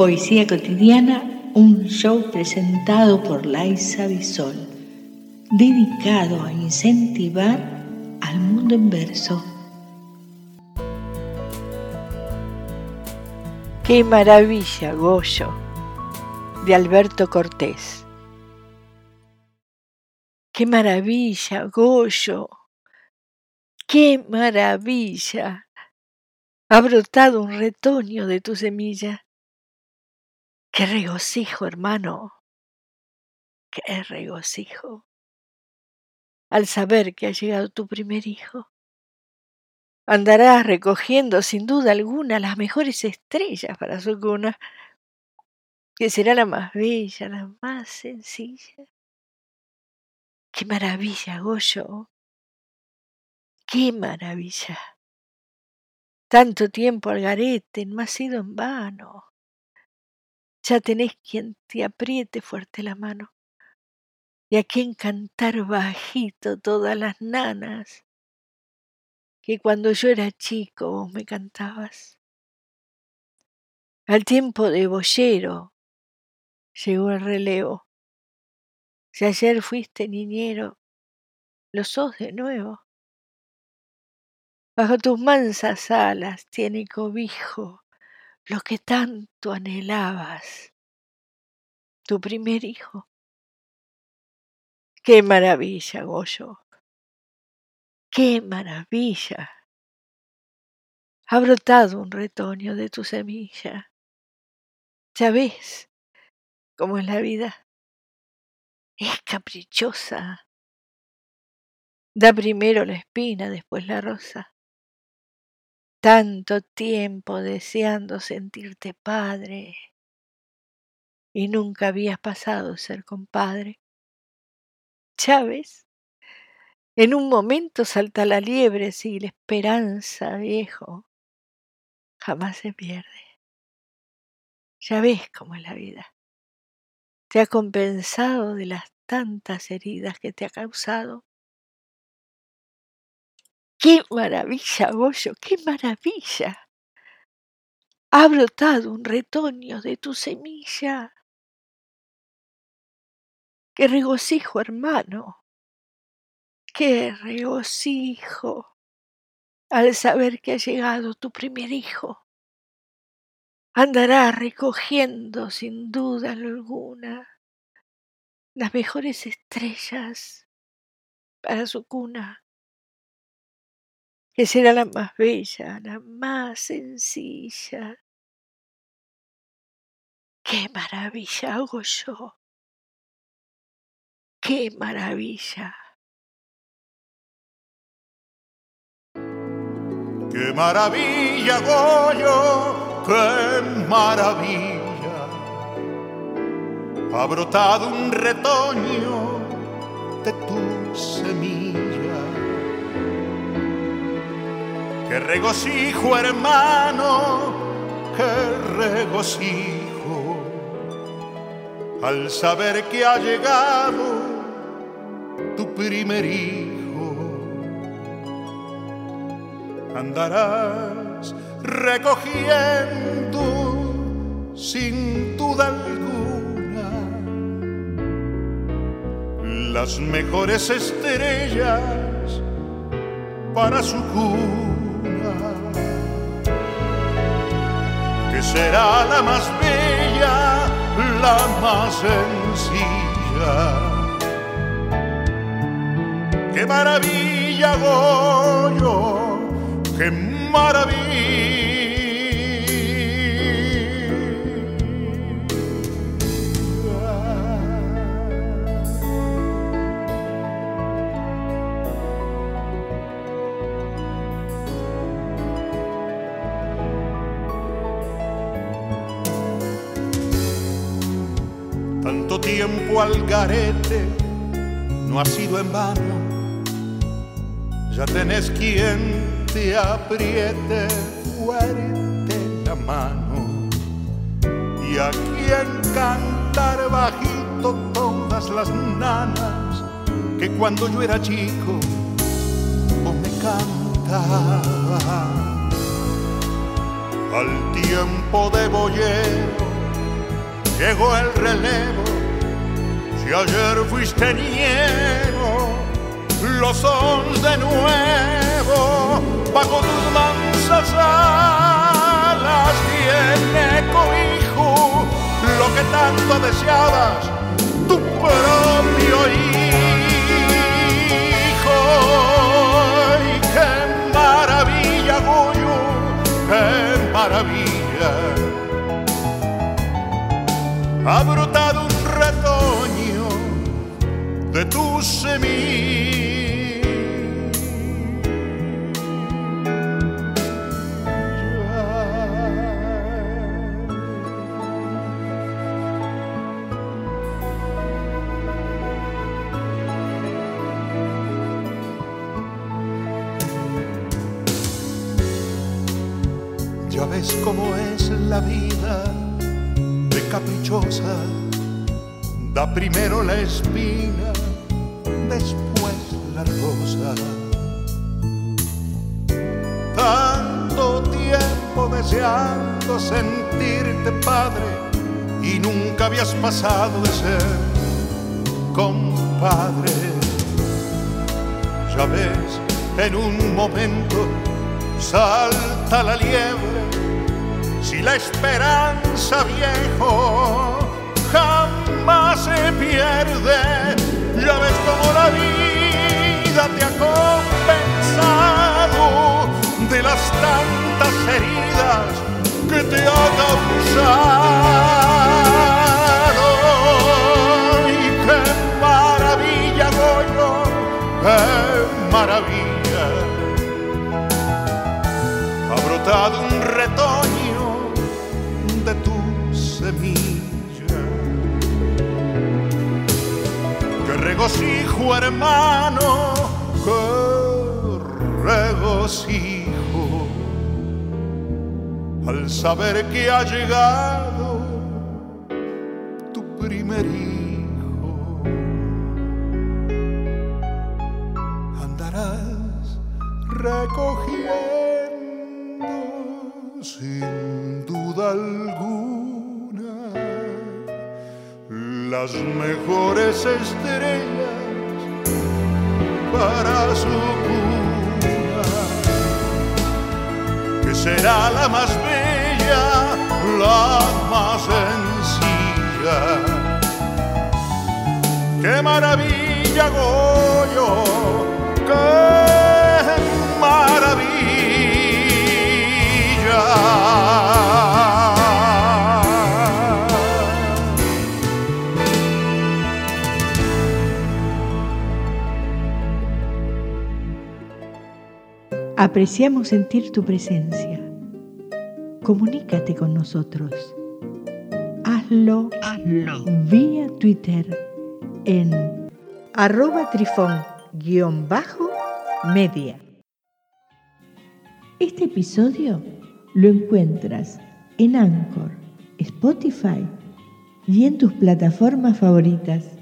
Poesía cotidiana, un show presentado por Laisa Bisol, dedicado a incentivar al mundo en verso. Qué maravilla, Goyo, de Alberto Cortés. Qué maravilla, Goyo. Qué maravilla. Ha brotado un retoño de tu semilla. Qué regocijo, hermano. Qué regocijo. Al saber que ha llegado tu primer hijo. Andarás recogiendo sin duda alguna las mejores estrellas para su cuna, que será la más bella, la más sencilla Qué maravilla, Goyo. Qué maravilla. Tanto tiempo al garete no ha sido en vano. Ya tenés quien te apriete fuerte la mano y a quien cantar bajito todas las nanas que cuando yo era chico vos me cantabas. Al tiempo de boyero llegó el relevo si ayer fuiste niñero, lo sos de nuevo. Bajo tus mansas alas tiene cobijo lo que tanto anhelabas, tu primer hijo. Qué maravilla, Goyo. Qué maravilla. Ha brotado un retoño de tu semilla. Ya ves cómo es la vida. Es caprichosa. Da primero la espina, después la rosa. Tanto tiempo deseando sentirte padre y nunca habías pasado ser compadre. Chávez, en un momento salta la liebre, si la esperanza, viejo, jamás se pierde. Ya ves cómo es la vida te ha compensado de las tantas heridas que te ha causado. ¡Qué maravilla, Goyo! ¡Qué maravilla! Ha brotado un retoño de tu semilla. ¡Qué regocijo, hermano! ¡Qué regocijo! Al saber que ha llegado tu primer hijo andará recogiendo sin duda alguna las mejores estrellas para su cuna, que será la más bella, la más sencilla. ¡Qué maravilla hago yo! ¡Qué maravilla! ¡Qué maravilla hago yo! qué maravilla, ha brotado un retoño de tu semilla. Qué regocijo, hermano, qué regocijo, al saber que ha llegado tu primer hijo. Andarás recogiendo sin duda alguna las mejores estrellas para su cuna, que será la más bella, la más sencilla. ¡Qué maravilla, Goyo! ¡Qué maravilla! Tiempo al garete no ha sido en vano. Ya tenés quien te apriete fuerte la mano y a quien cantar bajito todas las nanas que cuando yo era chico vos me cantaba al tiempo de boyero llegó el relevo. Si ayer fuiste niego, lo son de nuevo. Bajo tus mansas alas tiene cobijo lo que tanto deseabas, tu propio hijo. Y qué maravilla, Goyo, qué maravilla. Ves cómo es la vida de caprichosa. Da primero la espina, después la rosa. Tanto tiempo deseando sentirte padre y nunca habías pasado de ser compadre. Ya ves, en un momento la liebre si la esperanza viejo jamás se pierde, ya ves como la vida te ha compensado de las tantas heridas que te ha causado. Regocijo hermano, regocijo al saber que ha llegado tu primer hijo. Andarás recogiendo las mejores estrellas para su cuna, que será la más bella, la más sencilla. ¡Qué maravilla, Goyo! ¡Qué Apreciamos sentir tu presencia. Comunícate con nosotros. Hazlo, Hazlo. vía Twitter en arroba trifón-media. Este episodio lo encuentras en Anchor, Spotify y en tus plataformas favoritas.